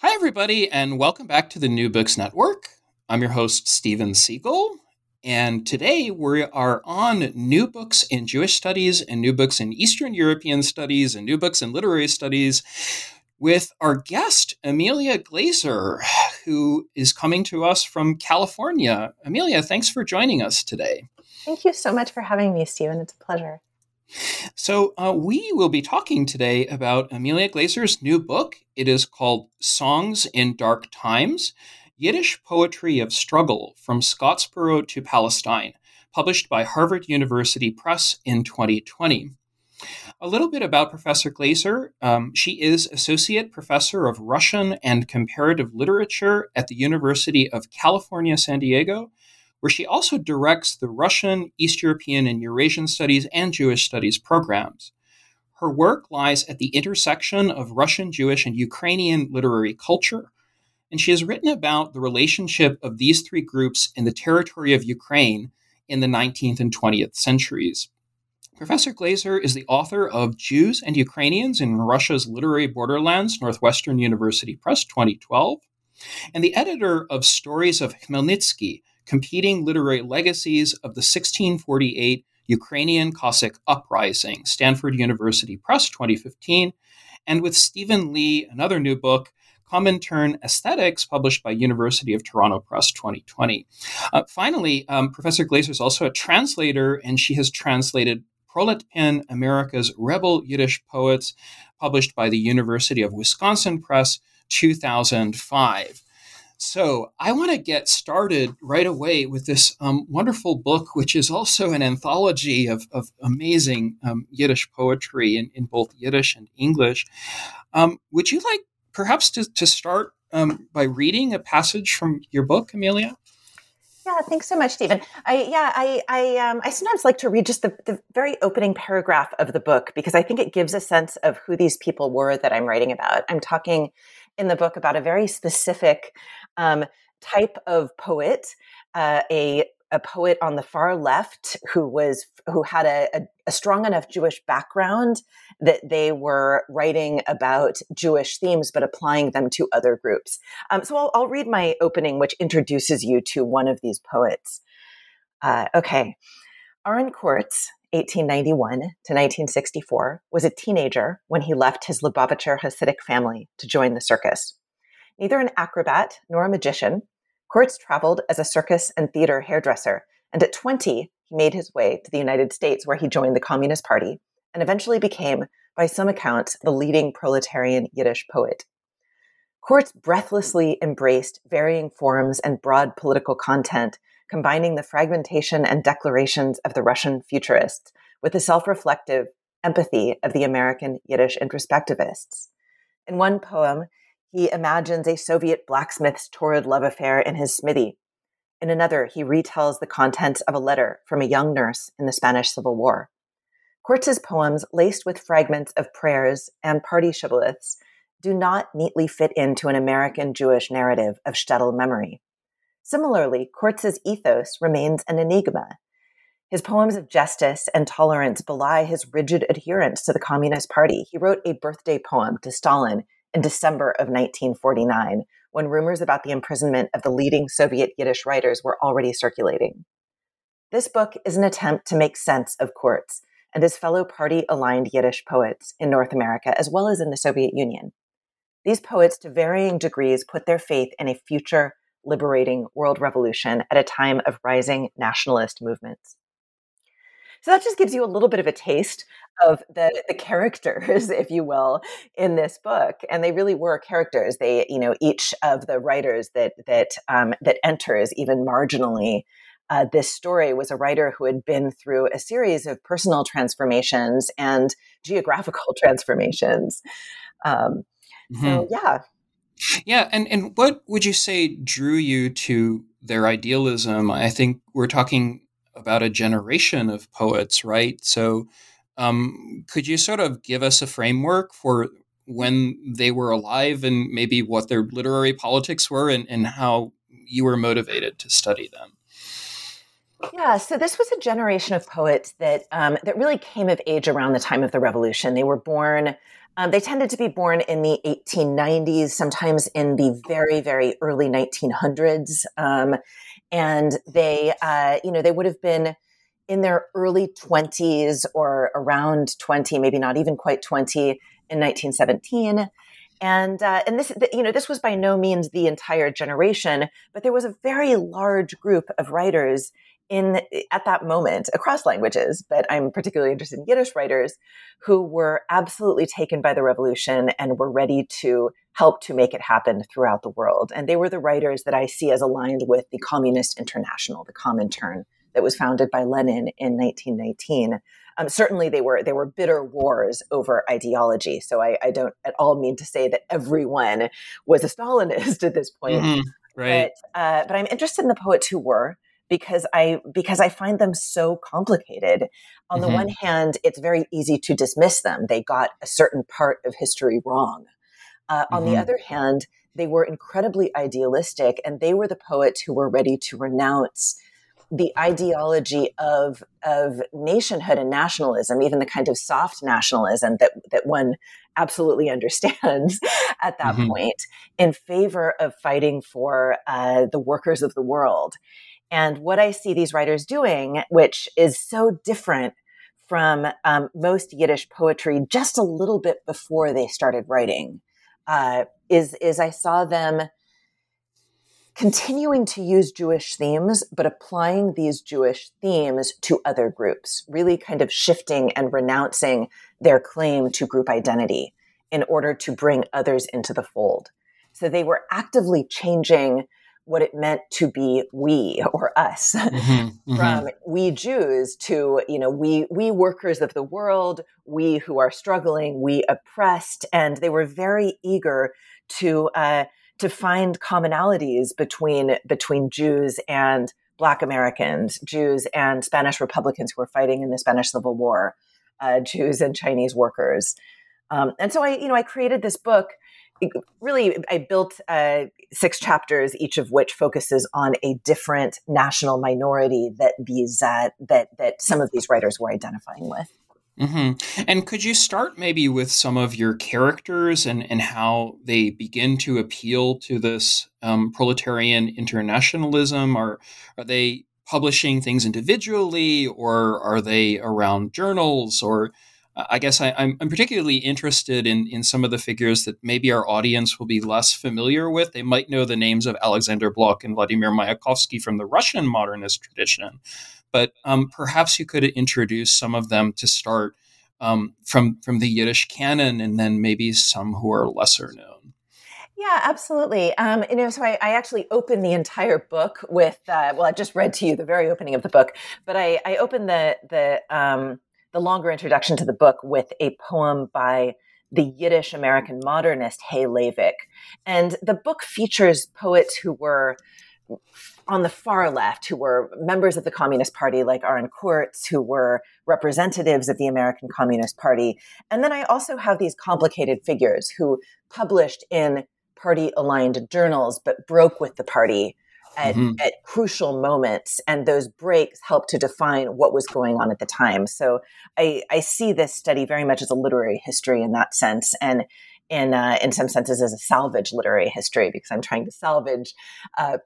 Hi, everybody, and welcome back to the New Books Network. I'm your host, Steven Seegel, and today we are on new books in Jewish studies and new books in Eastern European studies and new books in literary studies with our guest, Amelia Glaser, who is coming to us from California. Amelia, thanks for joining us today. Thank you so much for having me, Steven. It's a pleasure. So, uh, we will be talking today about Amelia Glaser's new book. It is called Songs in Dark Times Yiddish Poetry of Struggle from Scottsboro to Palestine, published by Harvard University Press in 2020. A little bit about Professor Glaser. Um, she is Associate Professor of Russian and Comparative Literature at the University of California, San Diego, where she also directs the Russian, East European, and Eurasian Studies and Jewish Studies programs. Her work lies at the intersection of Russian, Jewish, and Ukrainian literary culture, and she has written about the relationship of these three groups in the territory of Ukraine in the 19th and 20th centuries. Professor Glaser is the author of Jews and Ukrainians in Russia's Literary Borderlands, Northwestern University Press 2012, and the editor of Stories of Khmelnytsky, Competing Literary Legacies of the 1648 Ukrainian Cossack Uprising, Stanford University Press 2015, and with Steven Lee, another new book, Comintern Aesthetics, published by University of Toronto Press 2020. Uh, finally, um, Professor Glaser is also a translator, and she has translated Proletpen, America's Rebel Yiddish Poets, published by the University of Wisconsin Press 2005. So I want to get started right away with this um, wonderful book, which is also an anthology of, of amazing um, Yiddish poetry in, in, both Yiddish and English. Um, would you like perhaps to, to start um, by reading a passage from your book, Amelia? Yeah, thanks so much, Stephen. I yeah, I I um I sometimes like to read just the, the very opening paragraph of the book because I think it gives a sense of who these people were that I'm writing about. I'm talking in the book about a very specific um, type of poet, uh, a a poet on the far left who was who had a, a, a, strong enough Jewish background that they were writing about Jewish themes but applying them to other groups. Um, so I'll, I'll, read my opening, which introduces you to one of these poets. Uh, okay, Aaron Kurtz, 1891 to 1964, was a teenager when he left his Lubavitcher Hasidic family to join the circus. Neither an acrobat nor a magician, Kurtz traveled as a circus and theater hairdresser, and at 20, he made his way to the United States where he joined the Communist Party and eventually became, by some accounts, the leading proletarian Yiddish poet. Kurtz breathlessly embraced varying forms and broad political content, combining the fragmentation and declarations of the Russian futurists with the self reflective empathy of the American Yiddish introspectivists. In one poem, he imagines a Soviet blacksmith's torrid love affair in his smithy. In another, he retells the contents of a letter from a young nurse in the Spanish Civil War. Kurtz's poems, laced with fragments of prayers and party shibboleths, do not neatly fit into an American Jewish narrative of shtetl memory. Similarly, Kurtz's ethos remains an enigma. His poems of justice and tolerance belie his rigid adherence to the Communist Party. He wrote a birthday poem to Stalin in December of 1949, when rumors about the imprisonment of the leading Soviet Yiddish writers were already circulating. This book is an attempt to make sense of Kurtz and his fellow party aligned Yiddish poets in North America as well as in the Soviet Union. These poets, to varying degrees, put their faith in a future liberating world revolution at a time of rising nationalist movements. So that just gives you a little bit of a taste of the the characters, if you will, in this book, and they really were characters. They, you know, each of the writers that that um, that enters even marginally. Uh, this story was a writer who had been through a series of personal transformations and geographical transformations. Um, Mm-hmm. So yeah. Yeah, and and what would you say drew you to their idealism? I think we're talking about a generation of poets, right? So, um, could you sort of give us a framework for when they were alive and maybe what their literary politics were and, and how you were motivated to study them? Yeah, so this was a generation of poets that um, that really came of age around the time of the Revolution. They were born. Um, they tended to be born in the 1890s, sometimes in the very, very early 1900s, um, and they, uh, you know, they would have been in their early 20s or around 20, maybe not even quite 20 in 1917 and uh, and this you know this was by no means the entire generation but there was a very large group of writers in at that moment across languages but i'm particularly interested in yiddish writers who were absolutely taken by the revolution and were ready to help to make it happen throughout the world. And they were the writers that i see as aligned with the communist international the comintern that was founded by lenin in 1919 um, certainly they were they were bitter wars over ideology so I, I, don't at all mean to say that everyone was a stalinist at this point. Mm-hmm. right. But, uh, but i'm interested in the poets who were because I because I find them so complicated. On mm-hmm. the one hand, it's very easy to dismiss them. They got a certain part of history wrong. Uh, mm-hmm. On the mm-hmm. other hand, they were incredibly idealistic, and they were the poets who were ready to renounce the ideology of of nationhood and nationalism, even the kind of soft nationalism that that one absolutely understands at that mm-hmm. point, in favor of fighting for uh, the workers of the world. And what I see these writers doing, which is so different from um, most Yiddish poetry, just a little bit before they started writing, uh, is is I saw them continuing to use Jewish themes, but applying these Jewish themes to other groups, really kind of shifting and renouncing their claim to group identity in order to bring others into the fold. So they were actively changing what it meant to be we or us. Mm-hmm, mm-hmm. from we Jews to you know we we workers of the world we who are struggling we oppressed. And they were very eager to uh, to find commonalities between between Jews and Black Americans Jews and Spanish Republicans who were fighting in the Spanish Civil War uh, Jews and Chinese workers. Um, and so I you know I created this book really i built uh, six chapters each of which focuses on a different national minority that these uh, that that some of these writers were identifying with mm-hmm. and could you start maybe with some of your characters and and how they begin to appeal to this um, proletarian internationalism or are they publishing things individually or are they around journals or I guess I, am particularly interested in, in some of the figures that maybe our audience will be less familiar with. They might know the names of Alexander Blok and Vladimir Mayakovsky from the Russian modernist tradition, but um, perhaps you could introduce some of them to start um, from from the Yiddish canon, and then maybe some who are lesser known. Yeah, absolutely. Um, you know, so I, I, actually opened the entire book with, uh, well, I just read to you the very opening of the book, but I, I opened the the um, the longer introduction to the book with a poem by the Yiddish American modernist Hay Levick. And the book features poets who were on the far left, who were members of the Communist Party, like Aaron Kurtz, who were representatives of the American Communist Party. And then I also have these complicated figures who published in party aligned journals, but broke with the party at, mm-hmm. at crucial moments and those breaks help to define what was going on at the time so i, I see this study very much as a literary history in that sense and in uh, in some senses as a salvage literary history because i'm trying to salvage uh,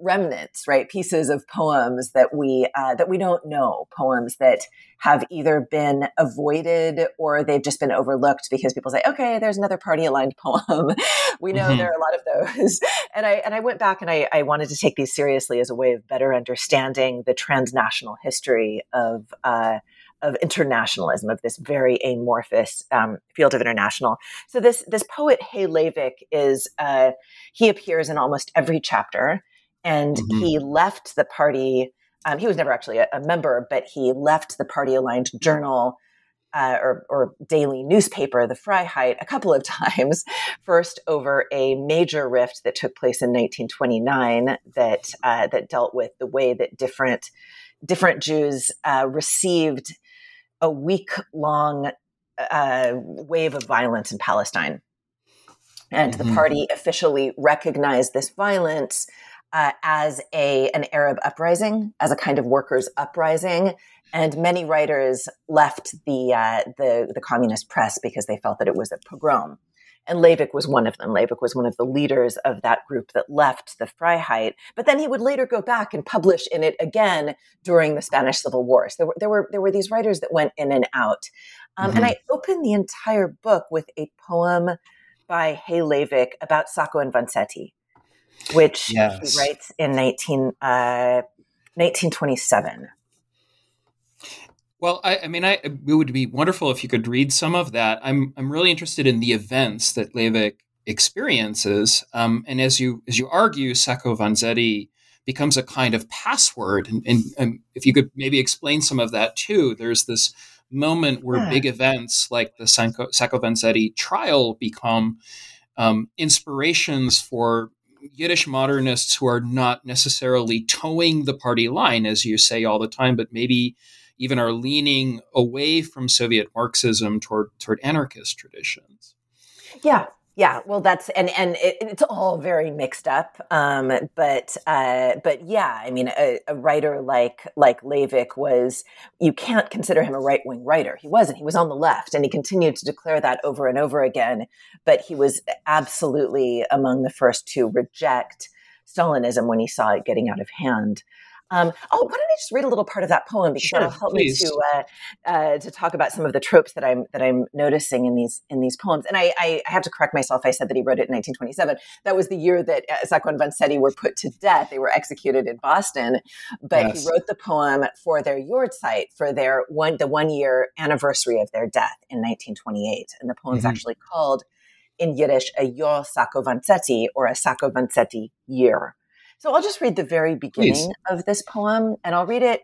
remnants, right? Pieces of poems that we uh, that we don't know, poems that have either been avoided or they've just been overlooked because people say, "Okay, there's another party aligned poem." we know mm-hmm. there are a lot of those, and I and I went back and I, I wanted to take these seriously as a way of better understanding the transnational history of. Uh, of internationalism, of this very amorphous um, field of international. So this this poet Hay Levick is uh, he appears in almost every chapter and mm-hmm. he left the party. Um, he was never actually a, a, member, but he left the party aligned journal uh, or, or, daily newspaper, the Freiheit, a couple of times. First, over a major rift that took place in 1929 that uh, that dealt with the way that different different Jews uh, received a week long uh, wave of violence in Palestine. And mm-hmm. the party officially recognized this violence uh, as a an Arab uprising, as a kind of workers' uprising, and many writers left the uh, the, the communist press because they felt that it was a pogrom. And Leivik was one of them. Leivik was one of the leaders of that group that left the Freiheit. But then he would later go back and publish in it again during the Spanish Civil War. So there were there were, there were these writers that went in and out. Um, mm-hmm. And I opened the entire book with a poem by Hay Leivik about Sacco and Vanzetti which yes. he writes in 19, uh, 1927. Well, I, I, mean, I, it would be wonderful if you could read some of that. I'm I'm really interested in the events that Leivik experiences, um, and as you as you argue, Sacco Vanzetti becomes a kind of password. And, and, and, if you could maybe explain some of that too, there's this moment where yeah. big events like the Sacco, Sacco Vanzetti trial become um, inspirations for Yiddish modernists who are not necessarily towing the party line, as you say all the time, but maybe even are leaning away from Soviet Marxism toward toward anarchist traditions. Yeah, yeah, well, that's and and it, it's all very mixed up. Um, but uh, but yeah, I mean, a, a, writer like like Leivik was you can't consider him a right wing writer. He wasn't. He was on the left, and he continued to declare that over and over again. But he was absolutely among the first to reject Stalinism when he saw it getting out of hand. Um, oh, why don't I just read a little part of that poem because sure, that'll help please. me to uh, uh, to talk about some of the tropes that I'm that I'm noticing in these in these poems. And I, I, I have to correct myself. I said that he wrote it in 1927. That was the year that uh, Sacco and Vanzetti were put to death. They were executed in Boston. But yes. he wrote the poem for their yahrzeit for their one the one year anniversary of their death in 1928. And the poem's mm-hmm. actually called in Yiddish a Yor Sacco Vanzetti or a Sacco Vanzetti year. So I'll just read the very beginning Please. of this poem and I'll read it.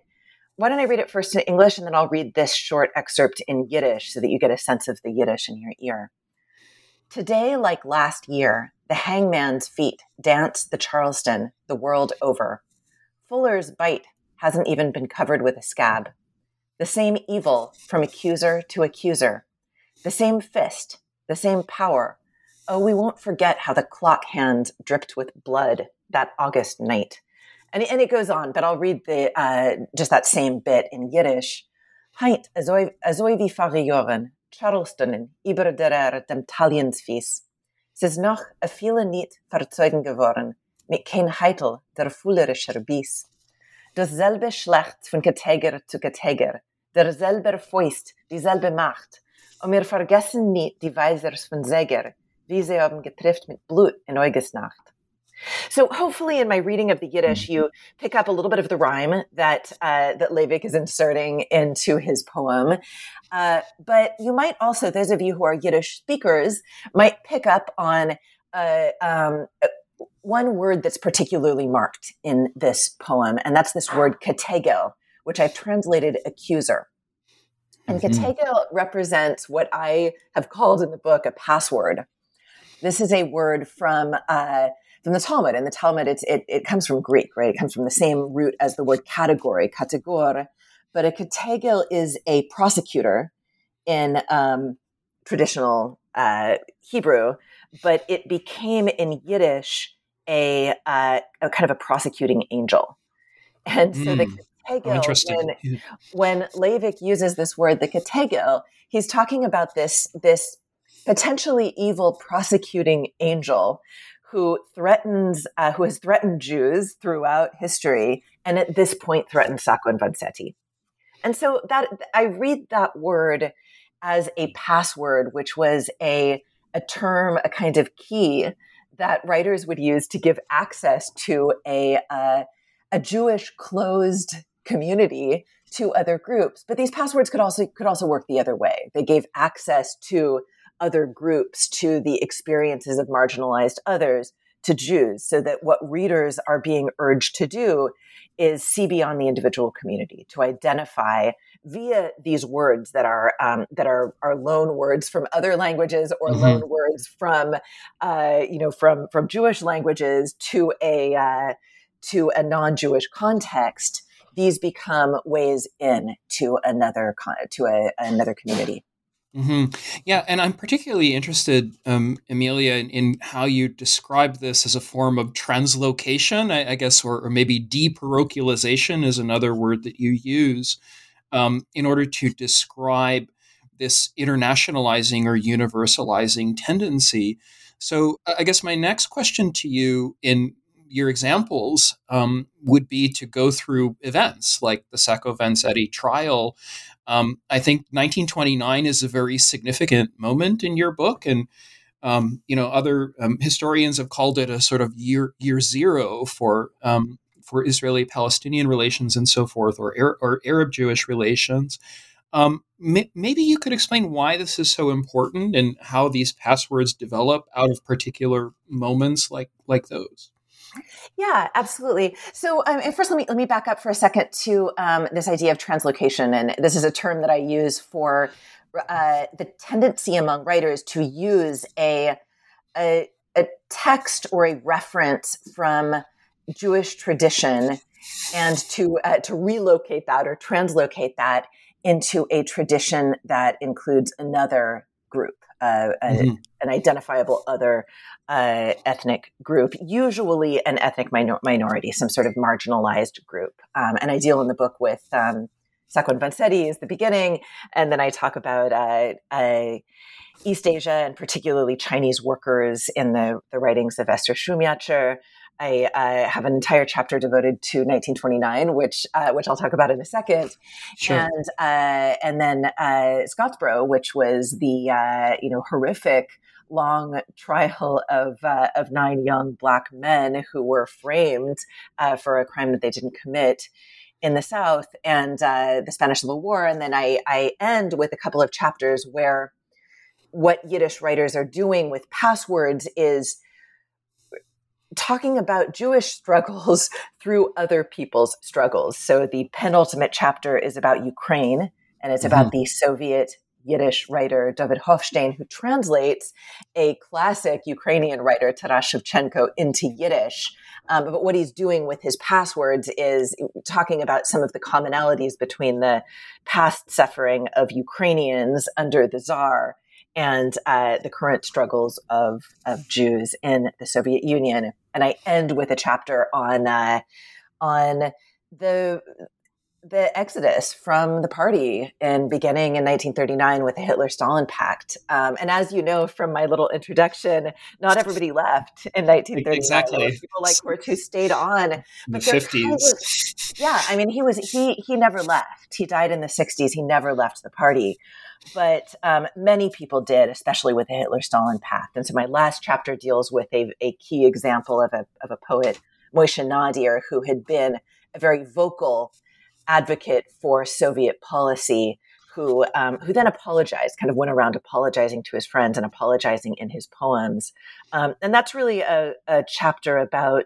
Why don't I read it first in English and then I'll read this short excerpt in Yiddish so that you get a sense of the Yiddish in your ear. Today, like last year, the hangman's feet dance the Charleston the world over. Fuller's bite hasn't even been covered with a scab. The same evil from accuser to accuser. The same fist, the same power. Oh, we won't forget how the clock hand dripped with blood that August night. And, and it goes on, but I'll read the uh, just that same bit in Yiddish. Heint, azoi vi fari joren, Charlestonen, über der dem Taliensfies. Es noch a viele niet verzeugen geworden, mit kein Heitel der fullerischer Bies. Dasselbe Schlecht von Kateger zu Kateger, derselbe Fäust, dieselbe Macht. Und wir vergessen nicht die Weisers von Säger, wie sie haben getrifft mit Blut in Eugesnacht. So hopefully, in my reading of the Yiddish, mm-hmm. you pick up a little bit of the rhyme that uh, that Leivik is inserting into his poem. Uh, but you might also, those of you who are Yiddish speakers, might pick up on uh, um, one word that's particularly marked in this poem, and that's this word kategel, which I've translated accuser. And mm-hmm. represents what I have called in the book a password. This is a word from uh, from the Talmud. And the Talmud, it's, it, it comes from Greek, right? It comes from the same root as the word category, kategor. But a kategel is a prosecutor in um, traditional uh, Hebrew, but it became in Yiddish a, uh, a kind of a prosecuting angel. And so mm. the kategel, when, when Leivik uses this word, the kategel, he's talking about this, this potentially evil prosecuting angel who threatens, uh, who has threatened Jews throughout history, and at this point threatened Sacco and Vanzetti. And so that I read that word as a password, which was a a term, a kind of key that writers would use to give access to a uh, a Jewish closed community to other groups. But these passwords could also could also work the other way. They gave access to other groups to the experiences of marginalized others to Jews, so that what readers are being urged to do is see beyond the individual community, to identify via these words that are um, that are are loan words from other languages or mm-hmm. loan words from uh, you know from from Jewish languages to a uh, to a non-Jewish context. These become ways in to another to a, another community. Mm-hmm. Yeah, and I'm particularly interested, um, Emilia, in, in, how you describe this as a form of translocation, I, I guess, or, or, maybe deparochialization is another word that you use um, in order to describe this internationalizing or universalizing tendency. So, I guess my next question to you in your examples um, would be to go through events like the Sacco Vanzetti trial. Um, I think 1929 is a very significant moment in your book, and um, you know other um, historians have called it a sort of year year zero for um, for Israeli Palestinian relations and so forth, or, or Arab Jewish relations. Um, may, maybe you could explain why this is so important and how these passwords develop out of particular moments like like those. Yeah, absolutely. So, um, and first, let me let me back up for a second to um, this idea of translocation, and this is a term that I use for uh, the tendency among writers to use a, a a text or a reference from Jewish tradition and to uh, to relocate that or translocate that into a tradition that includes another group, uh, mm-hmm. an identifiable other uh, ethnic group, usually an ethnic minor- minority, some sort of marginalized group. Um, and I deal in the book with um, Sacco and Vanzetti is the beginning, and then I talk about uh, uh, East Asia and particularly Chinese workers in the, the writings of Esther Shumiatcher. I uh, have an entire chapter devoted to 1929, which uh, which I'll talk about in a second, sure. and uh, and then uh, Scottsboro, which was the uh, you know horrific long trial of uh, of nine young black men who were framed for a crime that they didn't commit in the South, and the Spanish Civil War, and then I I end with a couple of chapters where what Yiddish writers are doing with passwords is talking about Jewish struggles through other people's struggles. So the penultimate chapter is about Ukraine, and it's mm-hmm. about the Soviet Yiddish writer David Hofstein, who translates a classic Ukrainian writer, Taras Shevchenko, into Yiddish. Um, but what he's doing with his passwords is talking about some of the commonalities between the past suffering of Ukrainians under the Tsar and uh, the current struggles of, of Jews in the Soviet Union. And I end with a chapter on uh, on the the exodus from the party and beginning in 1939 with the Hitler-Stalin Pact. Um, and as you know from my little introduction, not everybody left in 1939. Exactly. People like Kurtz who stayed on. In the 50s. yeah, I mean, he was he he never left. He died in the 60s. He never left the party but um, many people did, especially with the Hitler Stalin Pact. And so my last chapter deals with a, a key example of a, of a poet, Moshe Nadir, who had been a very vocal advocate for Soviet policy. Who, um, who then apologized, kind of went around apologizing to his friends and apologizing in his poems. Um, and that's really a, a chapter about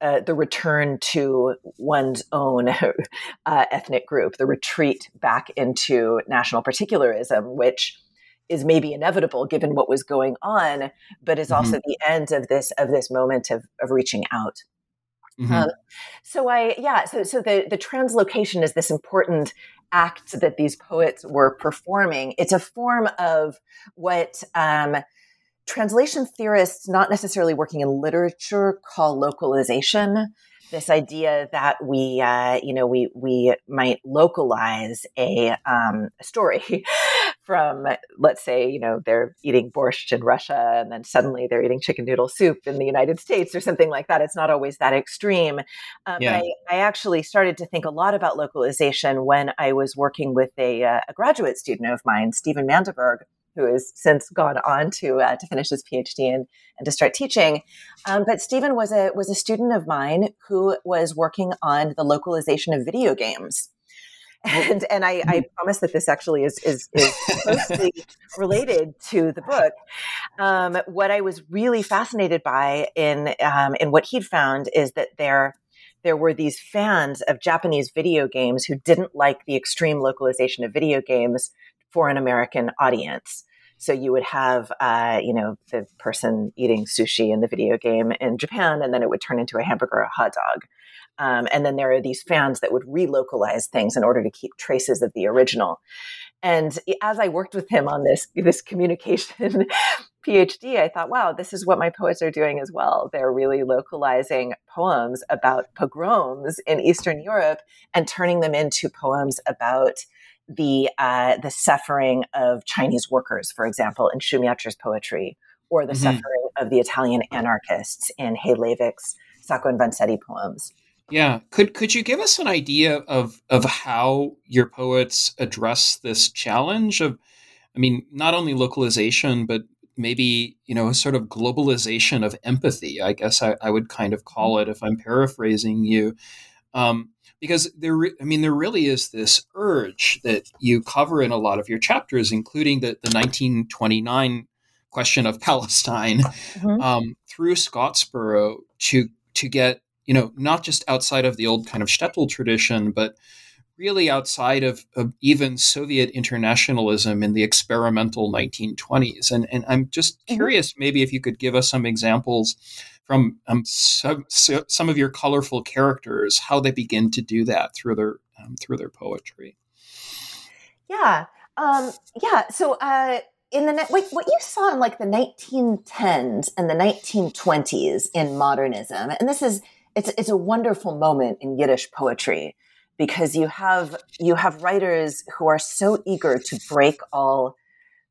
uh, the return to one's own uh, ethnic group, the retreat back into national particularism, which is maybe inevitable given what was going on, but is mm-hmm. also the end of this of this moment of, of reaching out. Mm-hmm. Um, so I yeah so so the the translocation is this important act that these poets were performing. It's a form of what. Um, translation theorists, not necessarily working in literature, call localization. This idea that we, uh, you know, we we might localize a, um, a story from, let's say, you know, they're eating borscht in Russia, and then suddenly they're eating chicken noodle soup in the United States, or something like that. It's not always that extreme. Um, yeah. I, I, actually started to think a lot about localization when I was working with a, uh, a graduate student of mine, Stephen Mandiberg who has since gone on to uh, to finish his PhD and, and to start teaching. Um, but Stephen was a was a student of mine who was working on the localization of video games. And and I, I promise that this actually is is, is closely related to the book. Um, what I was really fascinated by in um, in what he'd found is that there there were these fans of Japanese video games who didn't like the extreme localization of video games for an American audience. So you would have, uh, you know, the person eating sushi in the video game in Japan, and then it would turn into a hamburger or a hot dog. Um, and then there are these fans that would relocalize things in order to keep traces of the original. And as I worked with him on this this communication PhD, I thought, wow, this is what my poets are doing as well. They're really localizing poems about pogroms in Eastern Europe and turning them into poems about the uh, the suffering of Chinese workers, for example, in Shumiatcher's poetry, or the mm-hmm. suffering of the Italian anarchists in Hay Leivick's Sacco and Vanzetti poems. Yeah, could could you give us an idea of of how your poets address this challenge of, I mean, not only localization, but maybe you know a sort of globalization of empathy. I guess I, I would kind of call it if I'm paraphrasing you. Um, because there i mean there really is this urge that you cover in a lot of your chapters including the, the 1929 question of palestine mm-hmm. um, through scottsboro to to get you know not just outside of the old kind of shtetl tradition but really outside of, of even soviet internationalism in the experimental 1920s and and i'm just mm-hmm. curious maybe if you could give us some examples from um, some, some of your colorful characters, how they begin to do that through their um, through their poetry. Yeah, um, yeah. So uh, in the what, what you saw in like the 1910s and the 1920s in modernism, and this is it's it's a wonderful moment in Yiddish poetry because you have you have writers who are so eager to break all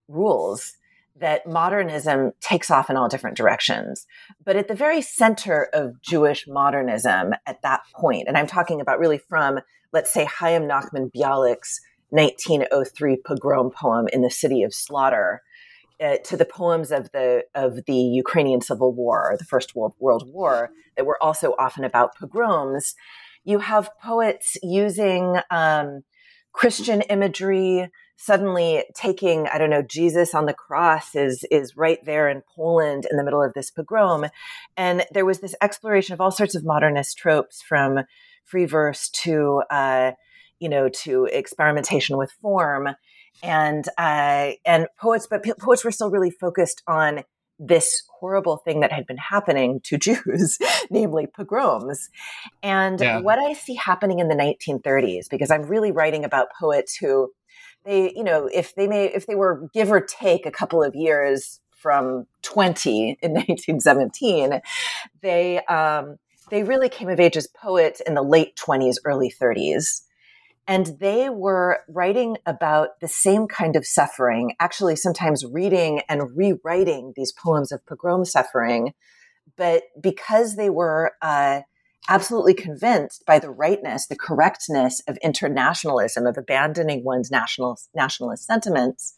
rules that modernism takes off in all different directions. But at the very center of Jewish modernism at that point, and I'm talking about really from, let's say, Chaim Nachman Bialik's 1903 pogrom poem in the city of slaughter, uh, to the poems of the of the Ukrainian Civil War, or the First World, World War, that were also often about pogroms. You have poets using um, Christian imagery, suddenly taking i don't know jesus on the cross is is right there in poland in the middle of this pogrom and there was this exploration of all sorts of modernist tropes from free verse to uh, you know to experimentation with form and uh, and poets but poets were still really focused on this horrible thing that had been happening to Jews, namely pogroms. And yeah. what I see happening in the 1930s, because I'm really writing about poets who they, you know, if they may, if they were give or take a couple of years from 20 in 1917, they, um, they really came of age as poets in the late 20s, early 30s. And they were writing about the same kind of suffering, actually, sometimes reading and rewriting these poems of pogrom suffering. But because they were uh, absolutely convinced by the rightness, the correctness of internationalism, of abandoning one's national, nationalist sentiments,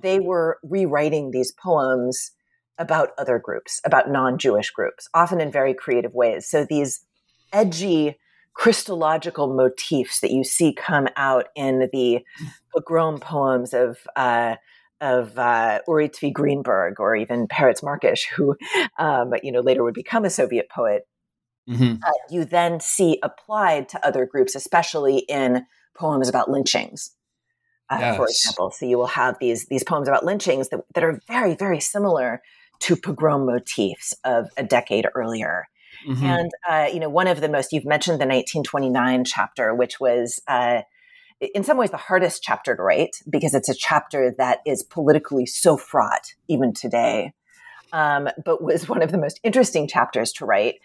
they were rewriting these poems about other groups, about non Jewish groups, often in very creative ways. So these edgy, Christological motifs that you see come out in the pogrom poems of uh, of uh, Uri Tzvi Greenberg or even Peretz Markish, who um, you know later would become a Soviet poet, mm-hmm. uh, you then see applied to other groups, especially in poems about lynchings. Uh, yes. For example, so you will have these these poems about lynchings that, that are very very similar to pogrom motifs of a decade earlier. Mm-hmm. And uh, you know, one of the most you've mentioned the 1929 chapter, which was uh, in some ways the hardest chapter to write because it's a chapter that is politically so fraught even today, um, but was one of the most interesting chapters to write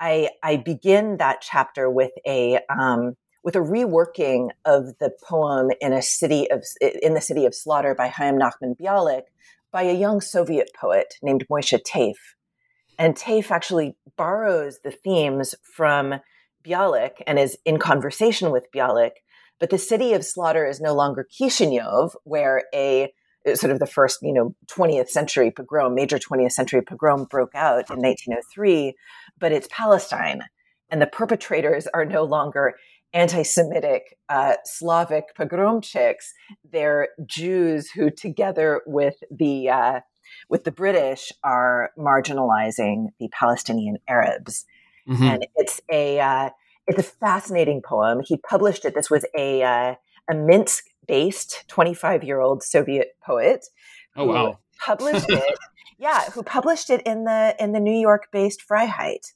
I, I begin that chapter with a um, with a reworking of the poem in a city of in the city of slaughter by Chaim Nachman Bialik by a young Soviet poet named Moishe Teif. And Teif actually borrows the themes from Bialik and is in conversation with Bialik. But the city of slaughter is no longer Kishinev, where a sort of the first, you know, 20th century pogrom, major 20th century pogrom broke out in 1903, but it's Palestine. And the perpetrators are no longer anti-Semitic uh, Slavic pogromchiks. They're Jews who, together with the uh, with the British, are marginalizing the Palestinian Arabs. Mm-hmm. And it's a uh, it's a fascinating poem. He published it. This was a uh, a Minsk based 25 year old Soviet poet. Oh wow! Published it. yeah, who published it in the in the New York based Freiheit.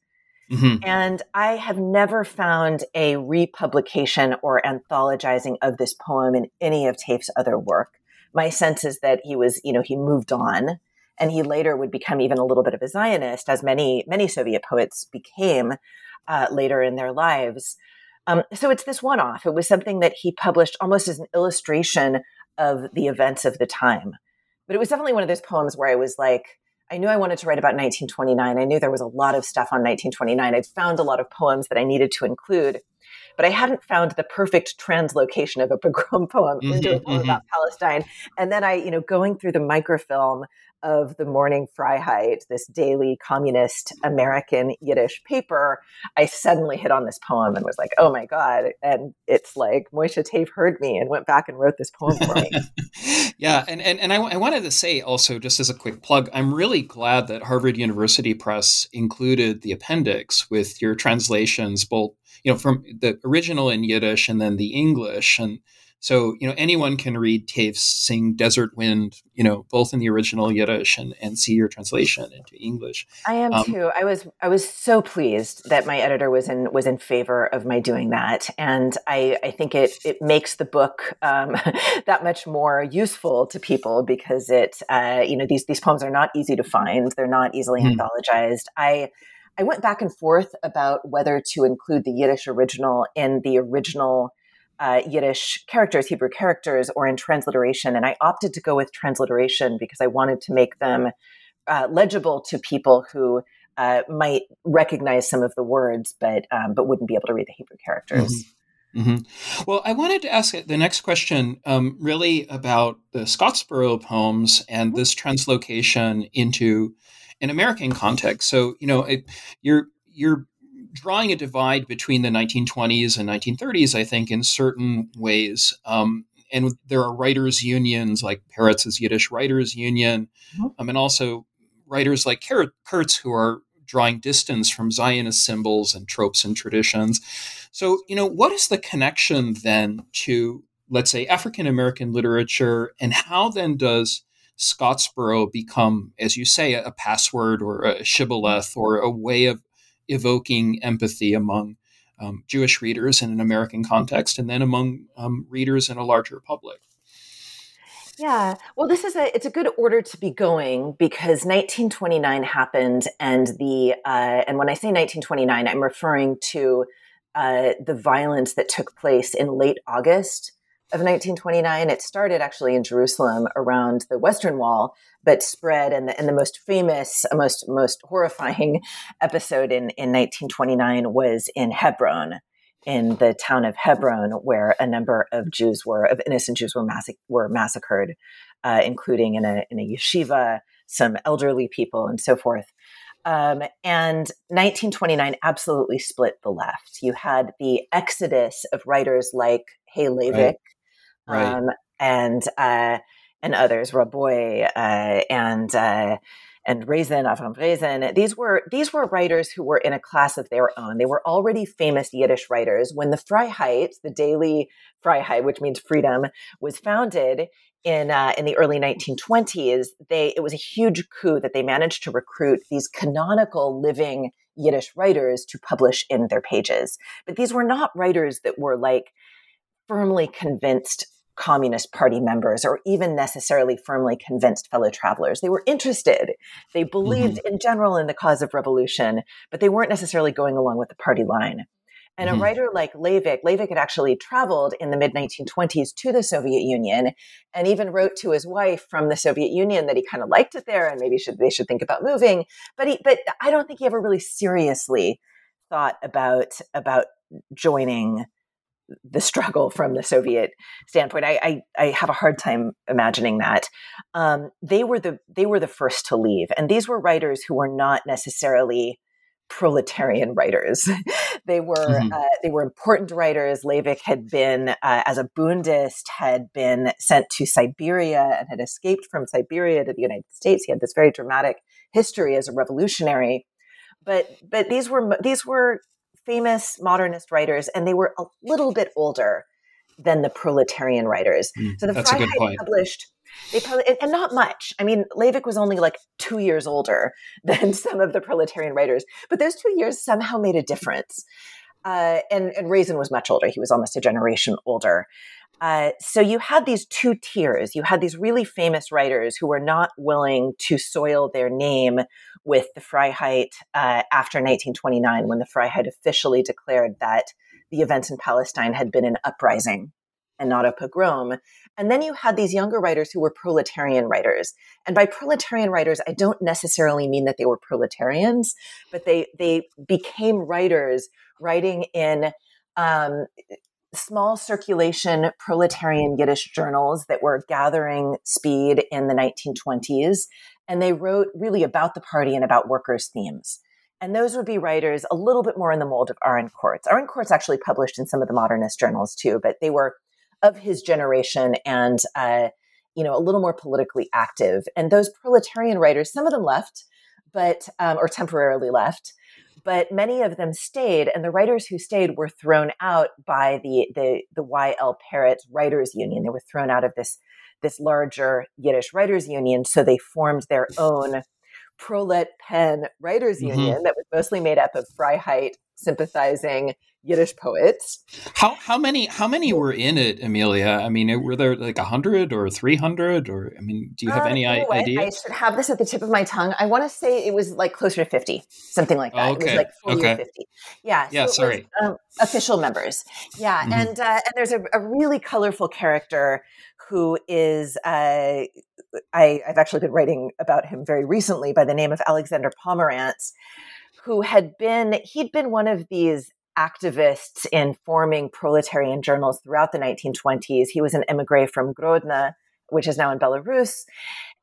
Mm-hmm. And I have never found a republication or anthologizing of this poem in any of Taife's other work. My sense is that he was, you know, he moved on and he later would become even a little bit of a Zionist, as many, many Soviet poets became uh, later in their lives. Um, so it's this one off. It was something that he published almost as an illustration of the events of the time. But it was definitely one of those poems where I was like, I knew I wanted to write about 1929. I knew there was a lot of stuff on 1929. I'd found a lot of poems that I needed to include, but I hadn't found the perfect translocation of a pogrom poem into a poem about Palestine. And then I, you know, going through the microfilm of the Morning Freiheit, this daily communist American Yiddish paper, I suddenly hit on this poem and was like, oh my God. And it's like Moshe Taif heard me and went back and wrote this poem for me. yeah. And, and, and I, I wanted to say also, just as a quick plug, I'm really glad that Harvard University Press included the appendix with your translations, both, you know, from the original in Yiddish and then the English. And so, you know, anyone can read Taif sing Desert Wind, you know, both in the original Yiddish and, and see your translation into English. I am um, too. I was I was so pleased that my editor was in was in favor of my doing that. And I, I think it it makes the book um, that much more useful to people because it uh, you know, these these poems are not easy to find. They're not easily mm. anthologized. I I went back and forth about whether to include the Yiddish original in the original uh, Yiddish characters, Hebrew characters, or in transliteration. And I opted to go with transliteration because I wanted to make them uh, legible to people who uh, might recognize some of the words, but um, but wouldn't be able to read the Hebrew characters. Mm-hmm. Mm-hmm. Well, I wanted to ask the next question, um, really about the Scottsboro poems and mm-hmm. this translocation into an American context. So, you know, it, you're you're drawing a divide between the 1920s and 1930s, I think, in certain ways. Um, and there are writers' unions like Peretz's Yiddish Writers Union, mm-hmm. um, and also writers like Kurtz who are drawing distance from Zionist symbols and tropes and traditions. So, you know, what is the connection then to, let's say, African American literature, and how then does Scottsboro become, as you say, a, password or a shibboleth or a way of evoking empathy among um, Jewish readers in an American context, and then among um, readers in a larger public. Yeah, well, this is a it's a good order to be going because 1929 happened, and the uh, and when I say 1929, I'm referring to uh, the violence that took place in late August of 1929. It started actually in Jerusalem around the Western Wall, but spread. And the, and the most famous, most most horrifying episode in, in 1929 was in Hebron, in the town of Hebron, where a number of Jews were, of innocent Jews were, massacred, were massacred, uh, including in a, in a yeshiva, some elderly people, and so forth. Um, and 1929 absolutely split the left. You had the exodus of writers like Hay Levick, right right. um, and uh, and others, Raboy uh, and uh, and Reyzen, Avram Reyzen. These were these were writers who were in a class of their own. They were already famous Yiddish writers when the Freiheit, the daily Freiheit, which means freedom, was founded in uh, in the early 1920s. They it was a huge coup that they managed to recruit these canonical living Yiddish writers to publish in their pages. But these were not writers that were like firmly convinced Communist Party members or even necessarily firmly convinced fellow travelers. They were interested. They believed mm-hmm. in general in the cause of revolution, but they weren't necessarily going along with the party line. And mm-hmm. a writer like Levick, Levick had actually traveled in the mid 1920s to the Soviet Union and even wrote to his wife from the Soviet Union that he kind of liked it there and maybe should, they should think about moving. But he, but I don't think he ever really seriously thought about, about joining the struggle from the Soviet standpoint. I, I, I have a hard time imagining that. Um, they were the they were the first to leave, and these were writers who were not necessarily proletarian writers. They were mm-hmm. uh, they were important writers. Leivik had been, uh, as a Bundist, had been sent to Siberia and had escaped from Siberia to the United States. He had this very dramatic history as a revolutionary. But but these were these were famous modernist writers, and they were a little bit older than the proletarian writers. Mm, so the Freiheit published they probably and not much. I mean, Leivik was only like two years older than some of the proletarian writers, but those two years somehow made a difference. Uh, and and Reyzen was much older; he was almost a generation older. Uh, so you had these two tiers. You had these really famous writers who were not willing to soil their name with the Freiheit uh, after 1929, when the Freiheit officially declared that the events in Palestine had been an uprising and not a pogrom. And then you had these younger writers who were proletarian writers. And by proletarian writers, I don't necessarily mean that they were proletarians, but they they became writers writing in um, small circulation proletarian Yiddish journals that were gathering speed in the 1920s. And they wrote really about the party and about workers' themes. And those would be writers a little bit more in the mold of Aaron Kurtz. Aaron Kurtz actually published in some of the modernist journals too, but they were of his generation and uh, you know a little more politically active. And those proletarian writers, some of them left, but um, or temporarily left, but many of them stayed. And the writers who stayed were thrown out by the the the I.L. Peretz Writers Union. They were thrown out of this this larger Yiddish writers union, so they formed their own prolet pen writers mm-hmm. union that was mostly made up of Freiheit sympathizing Yiddish poets. How how many how many were in it, Amelia? I mean, were there like a hundred or three hundred, or I mean, do you have uh, any idea? I should have this at the tip of my tongue. I want to say it was like closer to fifty, something like that. okay. It was like forty okay. or fifty. Yeah. Yeah. So sorry. Was, um, official members. Yeah, mm-hmm. and uh, and there's a, a, really colorful character who is. Uh, I, I've actually been writing about him very recently by the name of Alexander Pomerantz, who had been he'd been one of these activists in forming proletarian journals throughout the 1920s. He was an emigre from Grodno, which is now in Belarus.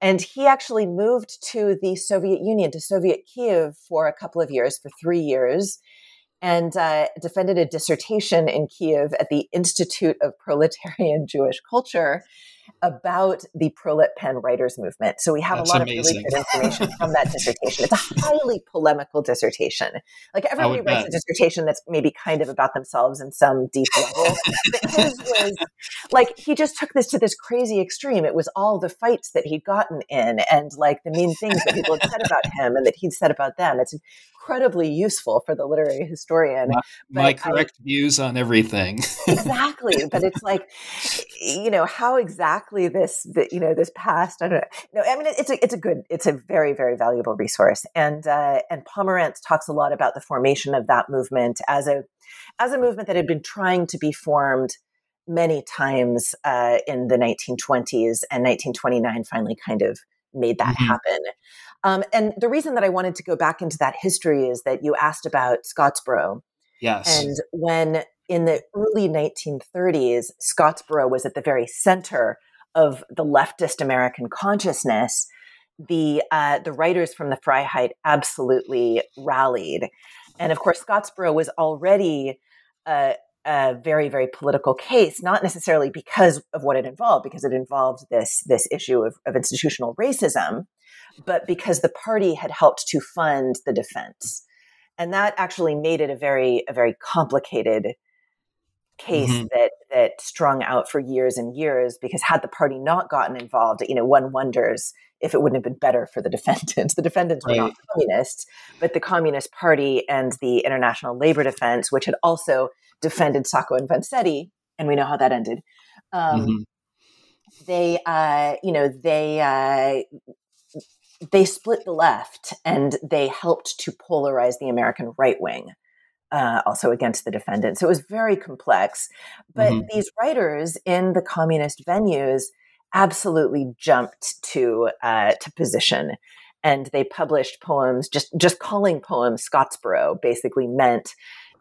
And he actually moved to the Soviet Union, to Soviet Kiev for a couple of years, for three years, and uh, defended a dissertation in Kiev at the Institute of Proletarian Jewish Culture about the Proletpen writers movement. So we have That's a lot amazing. of really good information from that dissertation. It's a highly polemical dissertation. Like everybody writes bet. a dissertation that's maybe kind of about themselves in some deep level. but his was like he just took this to this crazy extreme. It was all the fights that he'd gotten in and like the mean things that people had said about him and that he'd said about them. It's incredibly useful for the literary historian. My, my correct I, views on everything. exactly, but it's like, you know, how exactly this, the, you know, this past. I don't know. No, I mean, it's a, it's a good, it's a very, very valuable resource, and uh, and Pomerantz talks a lot about the formation of that movement as a, as a movement that had been trying to be formed many times uh, in the 1920s, and 1929 finally kind of made that mm-hmm. happen. Um, and the reason that I wanted to go back into that history is that you asked about Scottsboro. Yes. And when in the early 1930s, Scottsboro was at the very center of the leftist American consciousness, the uh, the writers from the Freiheit absolutely rallied, and of course, Scottsboro was already a, a, very very political case, not necessarily because of what it involved, because it involved this this issue of, of institutional racism, but because the party had helped to fund the defense. And that actually made it a very, a very complicated case mm-hmm. that that strung out for years and years because had the party not gotten involved, you know, one wonders if it wouldn't have been better for the defendants. The defendants were not communists, but the Communist Party and the International Labor Defense, which had also defended Sacco and Vanzetti, and we know how that ended. Um, mm-hmm. They, uh, you know, they uh, they split the left and they helped to polarize the American right wing. Uh, also against the defendant. So it was very complex. But mm-hmm. these writers in the communist venues absolutely jumped to uh, to position, and they published poems. Just just calling poems Scottsboro basically meant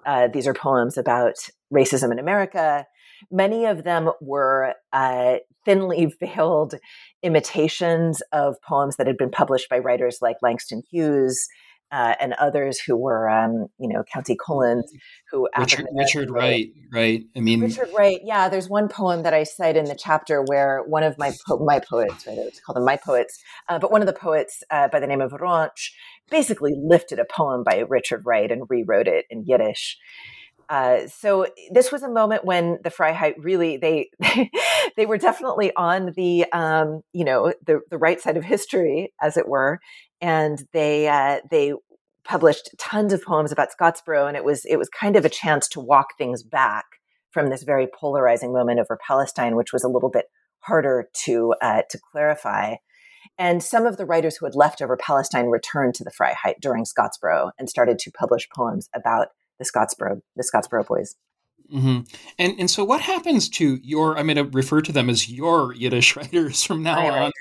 uh, these are poems about racism in America. Many of them were uh, thinly veiled imitations of poems that had been published by writers like Langston Hughes uh, and others who were, um, you know, Countee Cullen, who Richard, Richard Wright, right? I mean, Richard Wright. Yeah, there's one poem that I cite in the chapter where one of my po- my poets, right? It's called them my poets, uh, but one of the poets uh, by the name of Rontch basically lifted a poem by Richard Wright and rewrote it in Yiddish. Uh, so this was a moment when the Freiheit really they they were definitely on the um, you know the the right side of history as it were, and they uh, they published tons of poems about Scottsboro, and it was it was kind of a chance to walk things back from this very polarizing moment over Palestine, which was a little bit harder to uh, to clarify. And some of the writers who had left over Palestine returned to the Freiheit during Scottsboro and started to publish poems about the Scottsboro, the Scottsboro boys. Mm-hmm. And and so, what happens to your? I'm going to refer to them as your Yiddish writers from now on.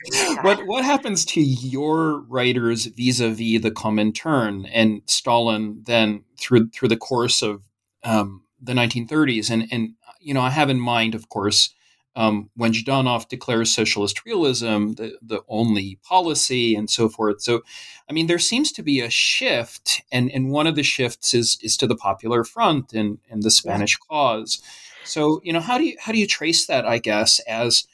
What what happens to your writers vis-a-vis the Comintern and Stalin then through through the course of um, the 1930s? And and you know, I have in mind, of course, um, when Zhdanov declares socialist realism the, the only policy and so forth. So, I mean, there seems to be a shift, and, and one of the shifts is is to the Popular Front and, and the Spanish cause. So, you know, how do you how do you trace that? I guess as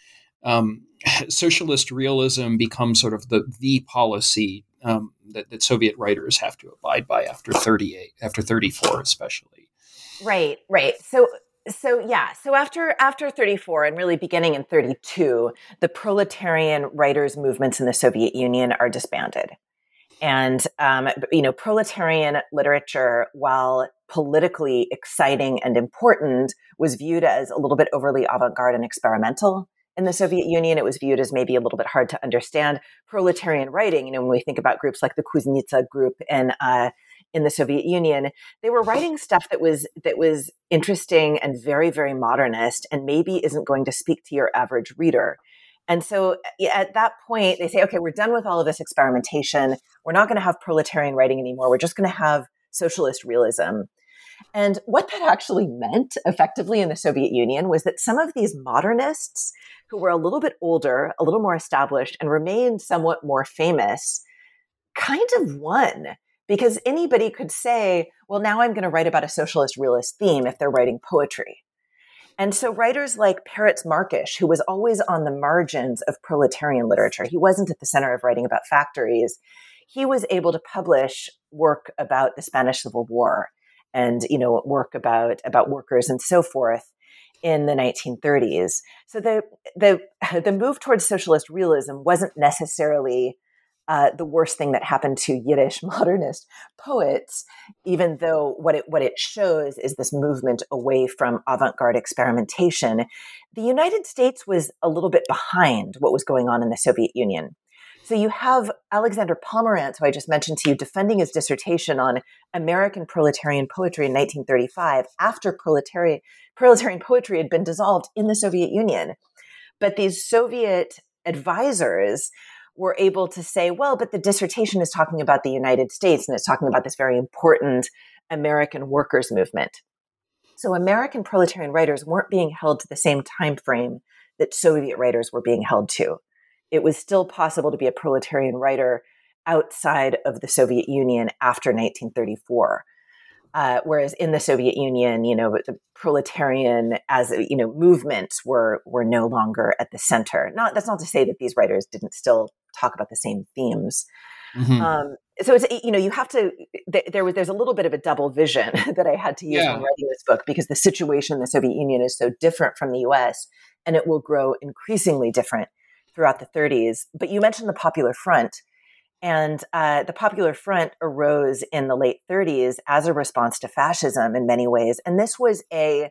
um, socialist realism becomes sort of the the policy um, that, that Soviet writers have to abide by after thirty eight, after thirty four, especially. Right, right. So so yeah so after after 34 and really beginning in 32 the proletarian writers movements in the soviet union are disbanded. And um, you know proletarian literature while politically exciting and important was viewed as a little bit overly avant-garde and experimental in the soviet union. It was viewed as maybe a little bit hard to understand. Proletarian writing you know when we think about groups like the kuznitsa group in uh, in the Soviet Union, they were writing stuff that was that was interesting and very very modernist and maybe isn't going to speak to your average reader. And so eh, at that point they say okay, we're done with all of this experimentation. We're not going to have proletarian writing anymore. We're just going to have socialist realism. And what that actually meant effectively in the Soviet Union was that some of these modernists who were a little bit older, a little more established, and remained somewhat more famous kind of won because anybody could say, well, now I'm going to write about a socialist realist theme if they're writing poetry. And so writers like Peretz Markish, who was always on the margins of proletarian literature, he wasn't at the center of writing about factories. He was able to publish work about the Spanish Civil War and, you know, work about, about workers and so forth in the 1930s. So the, the, the move towards socialist realism wasn't necessarily uh, the worst thing that happened to Yiddish modernist poets, even though what it what it shows is this movement away from avant-garde experimentation. The United States was a little bit behind what was going on in the Soviet Union. So you have Alexander Pomerantz, who I just mentioned to you, defending his dissertation on American proletarian poetry in 1935 after proletarian, proletarian poetry had been dissolved in the Soviet Union. But these Soviet advisors were able to say, well, but the dissertation is talking about the United States and it's talking about this very important American workers movement. So American proletarian writers weren't being held to the same time frame that Soviet writers were being held to. It was still possible to be a proletarian writer outside of the Soviet Union after 1934. Uh, whereas in the Soviet Union, you know, the proletarian as you know movements were were no longer at the center. Not that's not to say that these writers didn't still talk about the same themes. Mm-hmm. Um, so it's you know you have to there was there's a little bit of a double vision that I had to use yeah. when writing this book because the situation in the Soviet Union is so different from the U.S. and it will grow increasingly different throughout the 30s. But you mentioned the Popular Front, and uh, the Popular Front arose in the late 30s as a response to fascism in many ways, and this was a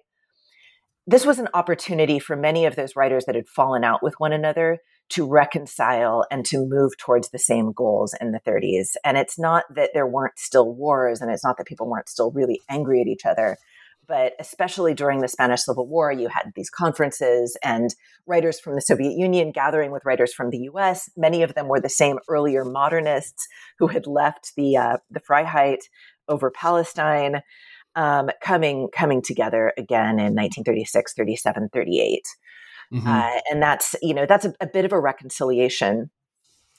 this was an opportunity for many of those writers that had fallen out with one another to reconcile and to move towards the same goals in the 30s. And it's not that there weren't still wars and it's not that people weren't still really angry at each other. But especially during the Spanish Civil War, you had these conferences and writers from the Soviet Union gathering with writers from the U.S. Many of them were the same earlier modernists who had left the uh, the Freiheit over Palestine, um, coming coming together again in 1936, 37, 38. Mm-hmm. Uh, and that's, you know, that's a, a, bit of a reconciliation.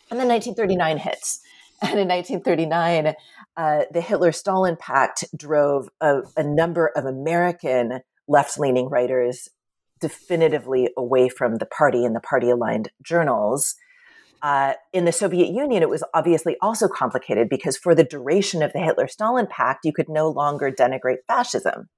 And then 1939 hits. And in 1939, uh, the Hitler Stalin Pact drove a, a number of American left leaning writers definitively away from the party and the party aligned journals. Uh, in the Soviet Union, it was obviously also complicated because for the duration of the Hitler Stalin Pact, you could no longer denigrate fascism.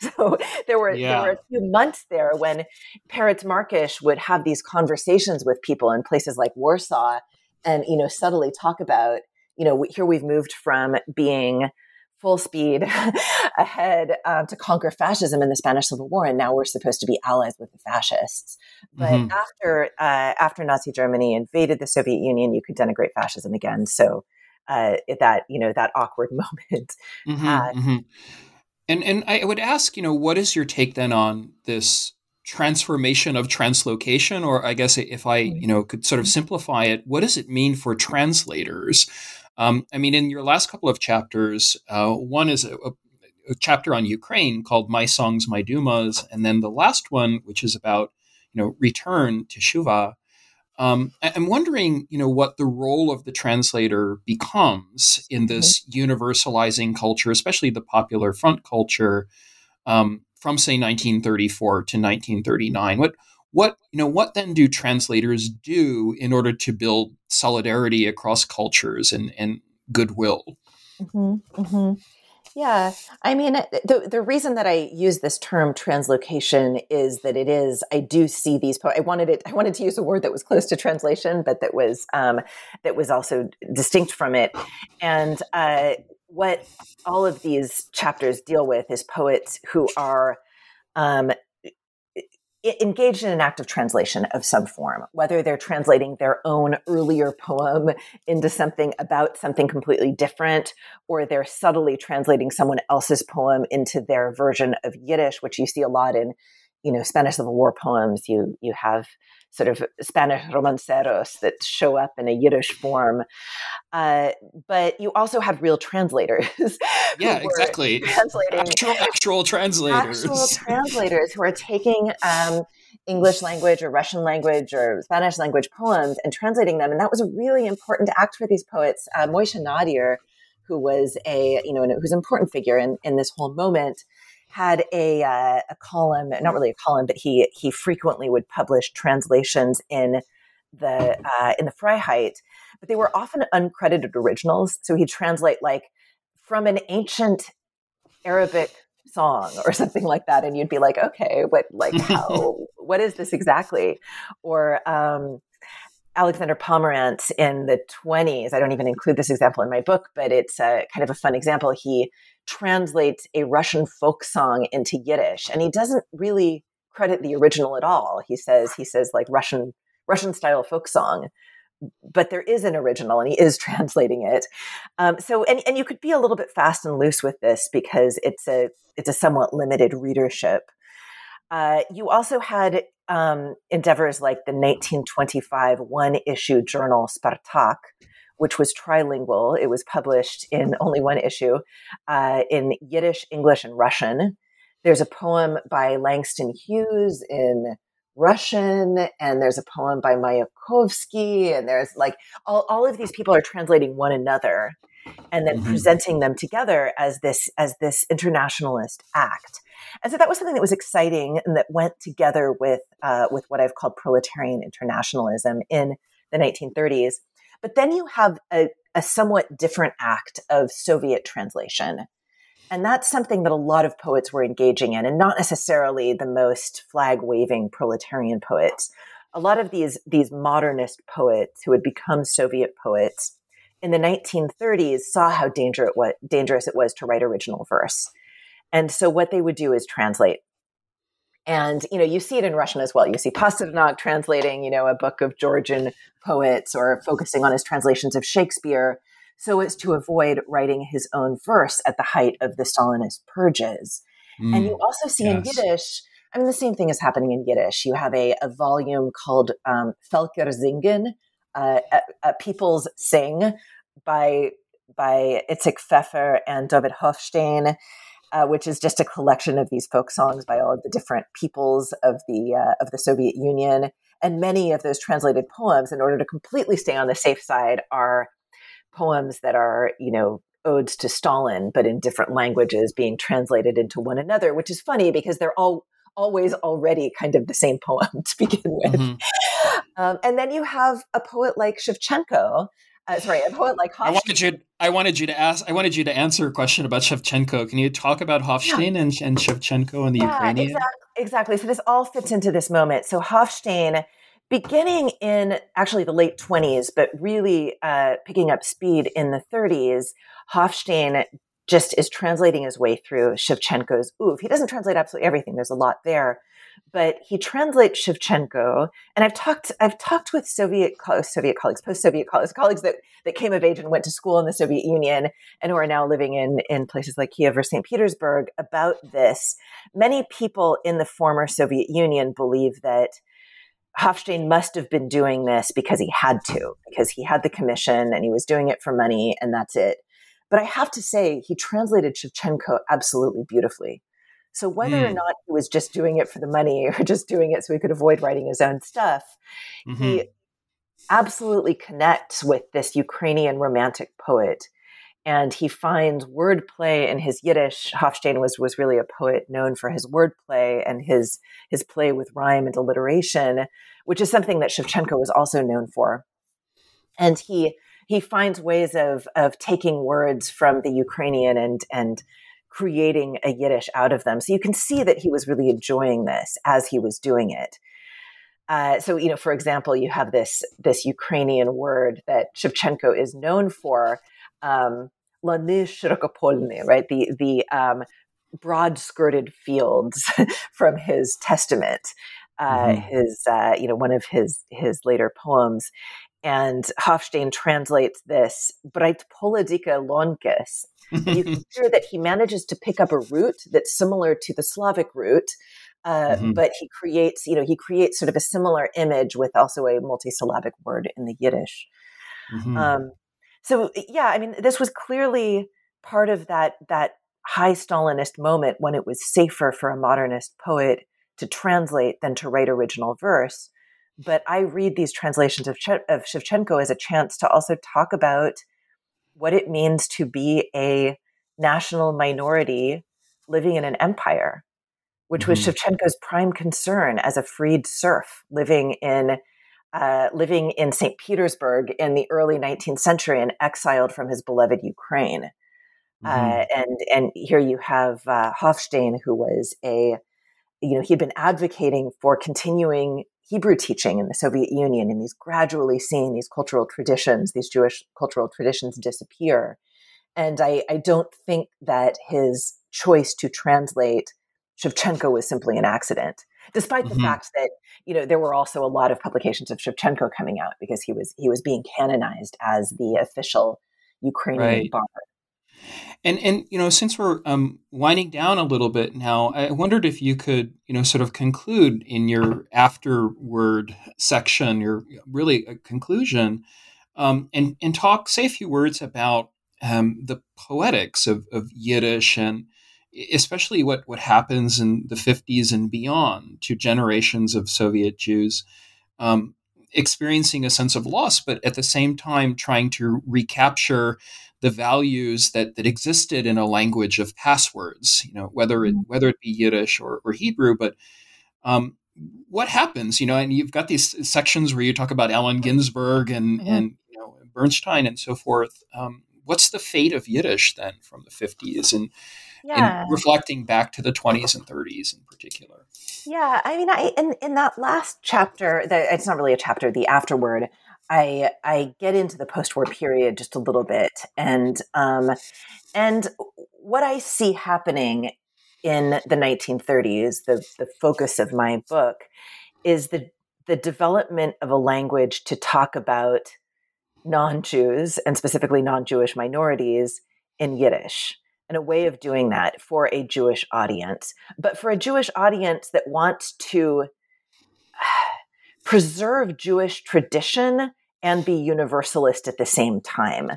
So there were yeah. there were a few months there when Peretz Markish would have these conversations with people in places like Warsaw, and you know subtly talk about you know here we've moved from being full speed ahead uh, to conquer fascism in the Spanish Civil War, and now we're supposed to be allies with the fascists. But mm-hmm. after uh, after Nazi Germany invaded the Soviet Union, you could denigrate fascism again. So uh, that you know that awkward moment. Mm-hmm, mm-hmm. And and I would ask, you know, what is your take then on this transformation of translocation, or I guess if I you know could sort of simplify it, what does it mean for translators? Um, I mean, in your last couple of chapters, uh, one is a, a, chapter on Ukraine called "My Songs, My Dumas," and then the last one, which is about you know return to Shuva. Um, I'm wondering, you know, what the role of the translator becomes in this mm-hmm. universalizing culture, especially the popular front culture, um, from say 1934 to 1939. What what you know what then do translators do in order to build solidarity across cultures and and goodwill mm-hmm, mm-hmm. Yeah i mean the the reason that i use this term translocation is that it is i do see these po- i wanted it i wanted to use a word that was close to translation but that was um, that was also distinct from it. And uh, what all of these chapters deal with is poets who are um, engaged in an act of translation of some form, whether they're translating their own earlier poem into something about something completely different, or they're subtly translating someone else's poem into their version of Yiddish, which you see a lot in, you know, Spanish Civil War poems. You you have sort of Spanish romanceros that show up in a Yiddish form. Uh, but you also have real translators. yeah, exactly. Translating actual, actual, translators. Actual translators who are taking um, English language or Russian language or Spanish language poems and translating them. And that was a really important act for these poets. Uh, Moishe Nadir, who was a, you know, who's an important figure in, in this whole moment, had a, uh, a column, not really a column, but he he frequently would publish translations in the uh, in the Freiheit, but they were often uncredited originals. So he'd translate like from an ancient Arabic song or something like that, and you'd be like, okay, what like how what is this exactly? Or um, Alexander Pomerantz in the 20s. I don't even include this example in my book, but it's a, kind of a fun example. He translates a Russian folk song into Yiddish, and he doesn't really credit the original at all. He says he says like Russian Russian style folk song, but there is an original, and he is translating it. Um, so, and and you could be a little bit fast and loose with this because it's a it's a somewhat limited readership. Uh, you also had um, endeavors like the 1925 one issue journal Spartak, which was trilingual. It was published in only one issue uh, in Yiddish, English, and Russian. There's a poem by Langston Hughes in Russian, and there's a poem by Mayakovsky, and there's like all, all of these people are translating one another and then mm-hmm. presenting them together as this as this internationalist act. And so that was something that was exciting and that went together with uh, with what I've called proletarian internationalism in the 1930s. But then you have a, a somewhat different act of Soviet translation. And that's something that a lot of poets were engaging in, and not necessarily the most flag waving proletarian poets. A lot of these, these modernist poets who had become Soviet poets in the 1930s saw how danger it was, dangerous it was to write original verse. And so what they would do is translate and, you know, you see it in Russian as well. You see Pasternak translating, you know, a book of Georgian poets or focusing on his translations of Shakespeare so as to avoid writing his own verse at the height of the Stalinist purges. Mm, and you mm, also see yes. in Yiddish, I mean, the same thing is happening in Yiddish. You have a, a volume called um, Völker singen, uh, Peoples Sing by, by Itzik Fefer and David Hofstein uh, which is just a collection of these folk songs by all of the different peoples of the uh, of the Soviet Union. And many of those translated poems, in order to completely stay on the safe side, are poems that are, you know, odes to Stalin, but in different languages being translated into one another, which is funny because they're all always already kind of the same poem to begin with. Mm-hmm. Um, and then you have a poet like Shevchenko. Uh, sorry, a poet like Hofstein. I wanted you. I wanted you to ask. I wanted you to answer a question about Shevchenko. Can you talk about Hofstein yeah. and, and Shevchenko and the yeah, Ukrainian? Exactly, exactly. So this all fits into this moment. So Hofstein beginning in actually the late 20s, but really uh, picking up speed in the 30s, Hofstein just is translating his way through Shevchenko's Oeuvre. He doesn't translate absolutely everything. There's a lot there, but he translates Shevchenko. And I've talked, I've talked with Soviet, Soviet colleagues, post-Soviet colleagues, colleagues that, that came of age and went to school in the Soviet Union and who are now living in, in places like Kiev or St. Petersburg about this. Many people in the former Soviet Union believe that Hofstein must have been doing this because he had to, because he had the commission and he was doing it for money and that's it. But I have to say, he translated Shevchenko absolutely beautifully. So whether mm. or not he was just doing it for the money or just doing it so he could avoid writing his own stuff, mm-hmm. he absolutely connects with this Ukrainian romantic poet. And he finds wordplay in his Yiddish. Hofstein was, was really a poet known for his wordplay and his, his play with rhyme and alliteration, which is something that Shevchenko was also known for. And he he finds ways of of taking words from the Ukrainian and and creating a Yiddish out of them. So you can see that he was really enjoying this as he was doing it. Uh, so you know, for example, you have this this Ukrainian word that Shevchenko is known for, um, right? The the um, broad skirted fields from his Testament, uh, mm-hmm. his uh, you know one of his his later poems, and Hofstein translates this, breitpoledika lonkes. You can hear that he manages to pick up a root that's similar to the Slavic root, uh, mm-hmm. but he creates, you know, he creates sort of a similar image with also a multisyllabic word in the Yiddish. Mm-hmm. Um, so yeah, I mean, this was clearly part of that that high Stalinist moment when it was safer for a modernist poet to translate than to write original verse. But I read these translations of, che- of Shevchenko as a chance to also talk about what it means to be a national minority living in an empire, which mm-hmm. was Shevchenko's prime concern as a freed serf living in uh, living in St. Petersburg in the early 19th century and exiled from his beloved Ukraine. Mm-hmm. Uh, and and here you have uh, Hofstein, who was a you know he'd been advocating for continuing Hebrew teaching in the Soviet Union, and he's gradually seeing these cultural traditions, these Jewish cultural traditions disappear. And I, I don't think that his choice to translate Shevchenko was simply an accident, despite the mm-hmm. fact that you know there were also a lot of publications of Shevchenko coming out because he was he was being canonized as the official Ukrainian right. bard. And and you know, since we're um, winding down a little bit now, I wondered if you could you know sort of conclude in your afterword section, your really a conclusion, um, and and talk say a few words about um, the poetics of, of Yiddish and especially what what happens in the 50s and beyond to generations of Soviet Jews. Um, experiencing a sense of loss, but at the same time trying to recapture the values that that existed in a language of passwords, you know, whether it mm-hmm. whether it be Yiddish or, or Hebrew, but um, what happens, you know, and you've got these sections where you talk about Allen Ginsberg and mm-hmm. and you know Bernstein and so forth. Um, what's the fate of Yiddish then from the 50s and, yeah. and reflecting back to the 20s and 30s in particular? Yeah, I mean, I in in that last chapter, the, it's not really a chapter, the afterword. I I get into the post-war period just a little bit, and um, and what I see happening in the 1930s, the the focus of my book, is the the development of a language to talk about non-Jews and specifically non-Jewish minorities in Yiddish and a way of doing that for a Jewish audience, but for a Jewish audience that wants to preserve Jewish tradition and be universalist at the same time.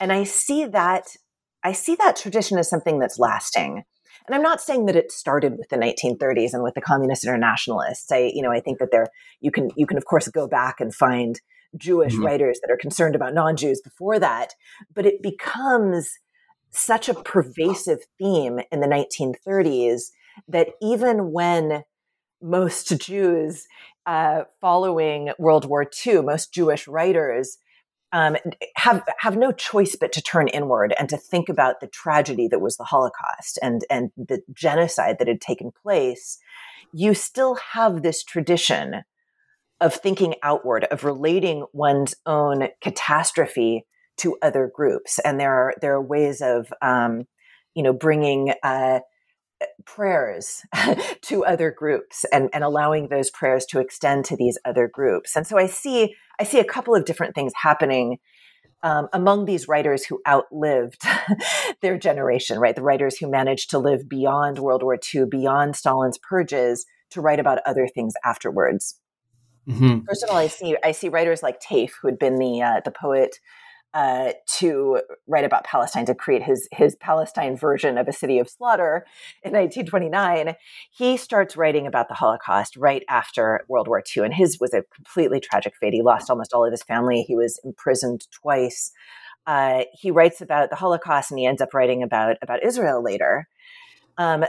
And I see that I see that tradition as something that's lasting. And I'm not saying that it started with the 1930s and with the communist internationalists. I, you know, I think that there you can you can of course go back and find Jewish mm-hmm. writers that are concerned about non Jews before that. But it becomes such a pervasive theme in the 1930s that even when most Jews uh, following World War II, most Jewish writers um, have have no choice but to turn inward and to think about the tragedy that was the Holocaust and and the genocide that had taken place. You still have this tradition of thinking outward, of relating one's own catastrophe to other groups, and there are there are ways of um, you know bringing. Uh, prayers to other groups and, and allowing those prayers to extend to these other groups. And so I see I see a couple of different things happening um, among these writers who outlived their generation, right? The writers who managed to live beyond World War II, beyond Stalin's purges, to write about other things afterwards. Mm-hmm. First of all, I see I see writers like Taif, who had been the uh, the poet uh, to write about Palestine, to create his his Palestine version of a city of slaughter in 1929. He starts writing about the Holocaust right after World War II, and his was a completely tragic fate. He lost almost all of his family. He was imprisoned twice. Uh, he writes about the Holocaust, and he ends up writing about about Israel later. Um,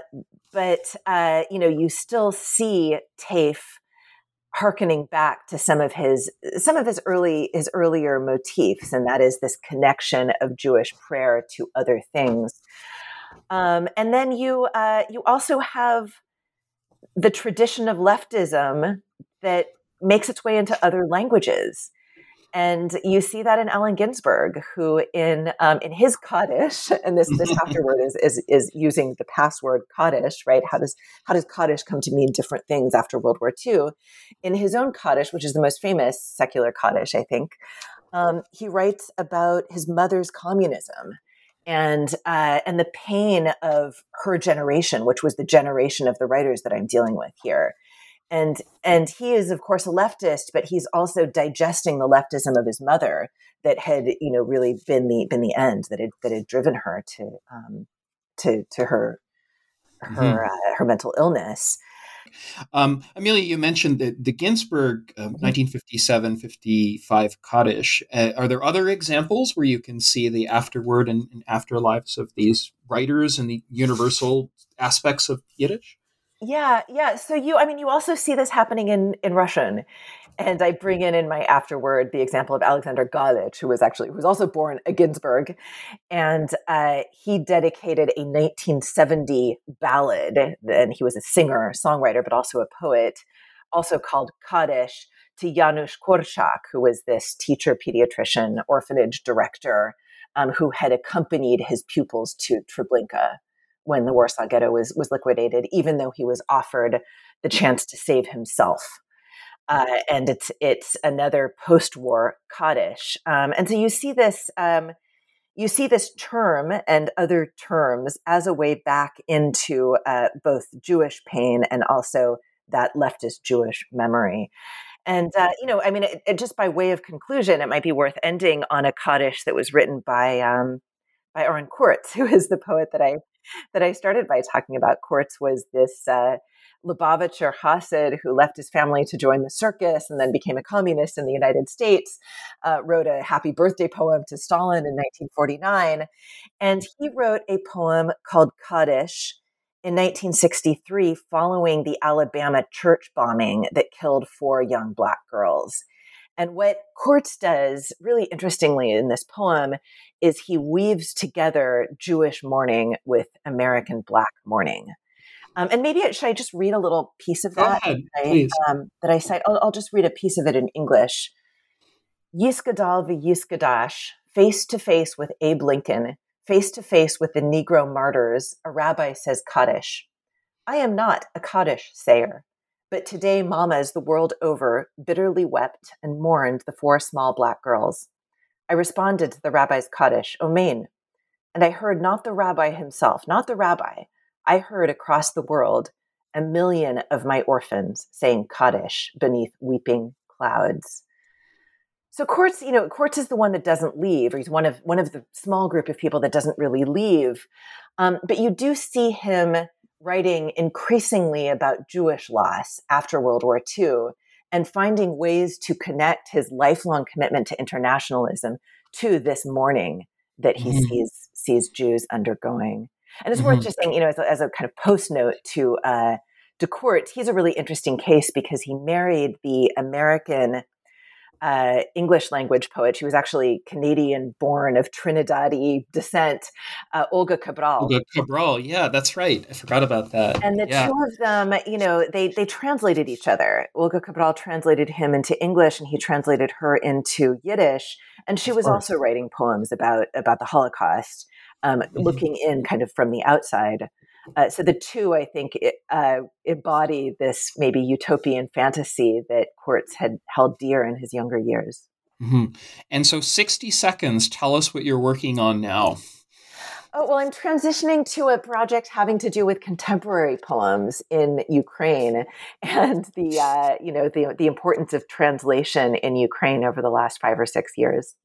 but uh, you know, you still see Taif harkening back to some of his some of his early his earlier motifs, and that is this connection of Jewish prayer to other things. Um, and then you uh, you also have the tradition of leftism that makes its way into other languages. And you see that in Allen Ginsberg, who in um, in his Kaddish, and this this afterword is, is is using the password Kaddish, right? How does how does Kaddish come to mean different things after World War II? In his own Kaddish, which is the most famous secular Kaddish, I think, um, he writes about his mother's communism and uh, and the pain of her generation, which was the generation of the writers that I'm dealing with here and and he is of course a leftist but he's also digesting the leftism of his mother that had you know really been the been the end that had that had driven her to um to to her her mm-hmm. uh, her mental illness um, Amelia, you mentioned the, the Ginsberg uh, 1957 55 Kaddish. Uh, are there other examples where you can see the afterword and, and afterlives of these writers and the universal aspects of Yiddish? Yeah, yeah. So you, I mean, you also see this happening in in Russian, and I bring in in my afterword the example of Alexander Galich, who was actually who was also born a Ginsburg, and uh, he dedicated a 1970 ballad, and he was a singer, songwriter, but also a poet, also called Kaddish, to Janusz Korczak, who was this teacher, pediatrician, orphanage director, um, who had accompanied his pupils to Treblinka when the Warsaw Ghetto was was liquidated, even though he was offered the chance to save himself. Uh, and it's it's another post-war Kaddish, um, and so you see this um, you see this term and other terms as a way back into uh, both Jewish pain and also that leftist Jewish memory. And uh, you know, I mean, it, it, just by way of conclusion, it might be worth ending on a Kaddish that was written by um, by Aaron Kurtz, who is the poet that I that I started by talking about. Kurtz was this uh, Lubavitcher Hasid who left his family to join the circus and then became a communist in the United States, uh, wrote a happy birthday poem to Stalin in 1949. And he wrote a poem called Kaddish in 1963 following the Alabama church bombing that killed four young black girls. And what Kurtz does really interestingly in this poem is he weaves together Jewish mourning with American Black mourning. Um, and maybe should I just read a little piece of that? Ahead, I, um, that I cite. I'll, I'll, just read a piece of it in English. Yiskadal v'yiskadash, face to face with Abe Lincoln, face to face with the Negro martyrs, a rabbi says Kaddish. I am not a Kaddish sayer, but today mamas the world over bitterly wept and mourned the four small black girls. I responded to the rabbi's Kaddish, Amen. And I heard not the rabbi himself, not the rabbi. I heard across the world a million of my orphans saying Kaddish beneath weeping clouds. So Kurtz, you know, Kurtz is the one that doesn't leave, or he's one of one of the small group of people that doesn't really leave. Um, but you do see him writing increasingly about Jewish loss after World War II and finding ways to connect his lifelong commitment to internationalism to this mourning that he mm-hmm. sees sees Jews undergoing. And it's mm-hmm. worth just saying, you know, as a, as a kind of post note to uh, de Kurtz, he's a really interesting case because he married the American uh, English language poet. She was actually Canadian born of Trinidadi descent, uh, Olga Cabral. Olga Cabral, yeah, that's right. I forgot about that. And the yeah. two of them, you know, they they translated each other. Olga Cabral translated him into English, and he translated her into Yiddish. And she was also writing poems about about the Holocaust, um, mm-hmm. looking in kind of from the outside. Uh, so the two, I think, it, uh, embody this maybe utopian fantasy that Kurtz had held dear in his younger years. Mm-hmm. And so, 60 seconds, tell us what you're working on now. Oh, well, I'm transitioning to a project having to do with contemporary poems in Ukraine and the, uh, you know, the, the importance of translation in Ukraine over the last five or six years.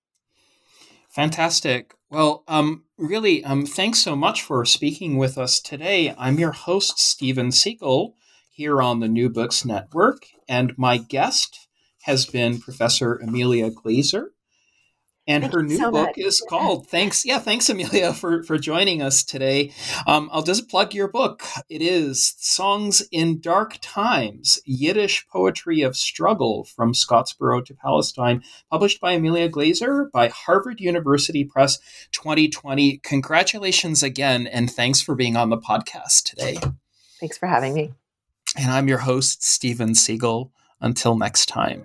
Fantastic. Well, um, really, um, thanks so much for speaking with us today. I'm your host, Steven Seegel, here on the New Books Network, and my guest has been Professor Amelia Glaser. And Thank her new so book much. is called Thanks. Yeah, thanks, Amelia, for, for joining us today. Um, I'll just plug your book. It is Songs in Dark Times Yiddish Poetry of Struggle from Scottsboro to Palestine, published by Amelia Glaser by Harvard University Press 2020. Congratulations again, and thanks for being on the podcast today. Thanks for having me. And I'm your host, Steven Seegel. Until next time.